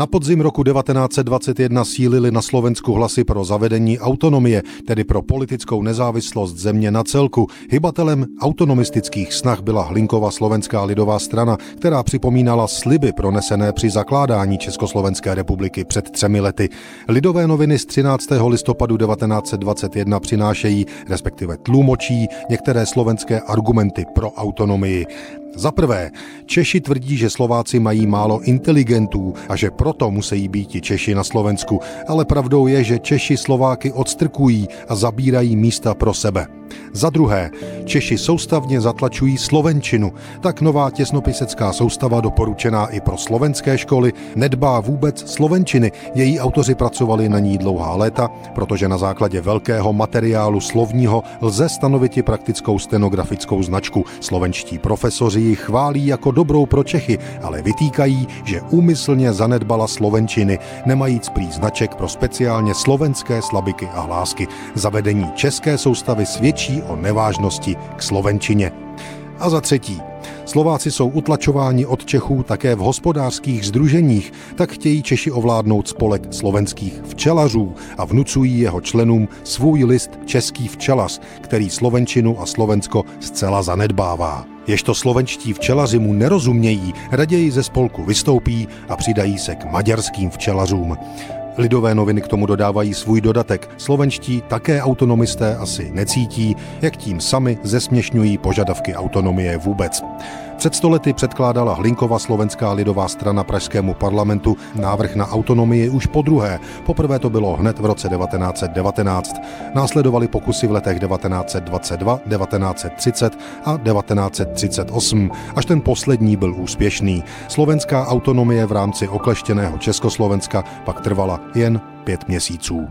Na podzim roku 1921 sílili na Slovensku hlasy pro zavedení autonomie, tedy pro politickou nezávislost země na celku. Hybatelem autonomistických snah byla Hlinkova slovenská lidová strana, která připomínala sliby pronesené při zakládání Československé republiky před třemi lety. Lidové noviny z 13. listopadu 1921 přinášejí, respektive tlumočí, některé slovenské argumenty pro autonomii. Za prvé, Češi tvrdí, že Slováci mají málo inteligentů a že proto musí být i Češi na Slovensku, ale pravdou je, že Češi Slováky odstrkují a zabírají místa pro sebe. Za druhé, Češi soustavně zatlačují slovenčinu, tak nová těsnopisecká soustava doporučená i pro slovenské školy nedbá vůbec slovenčiny. Její autoři pracovali na ní dlouhá léta, protože na základě velkého materiálu slovního lze stanovit i praktickou stenografickou značku. Slovenští profesoři ji chválí jako dobrou pro Čechy, ale vytýkají, že úmyslně zanedbala slovenčiny, nemajíc prý značek pro speciálně slovenské slabiky a hlásky. Zavedení české soustavy svědčí o nevážnosti k slovenčině. A za třetí, Slováci jsou utlačováni od Čechů také v hospodářských združeních, tak chtějí Češi ovládnout spolek slovenských včelařů a vnucují jeho členům svůj list Český včelař, který Slovenčinu a Slovensko zcela zanedbává. Ježto slovenští včelaři mu nerozumějí, raději ze spolku vystoupí a přidají se k maďarským včelařům. Lidové noviny k tomu dodávají svůj dodatek. Slovenští také autonomisté asi necítí, jak tím sami zesměšňují požadavky autonomie vůbec. Před stolety předkládala Hlinkova slovenská lidová strana pražskému parlamentu návrh na autonomii už po druhé. Poprvé to bylo hned v roce 1919. Následovaly pokusy v letech 1922, 1930 a 1938, až ten poslední byl úspěšný. Slovenská autonomie v rámci okleštěného Československa pak trvala jen pět měsíců.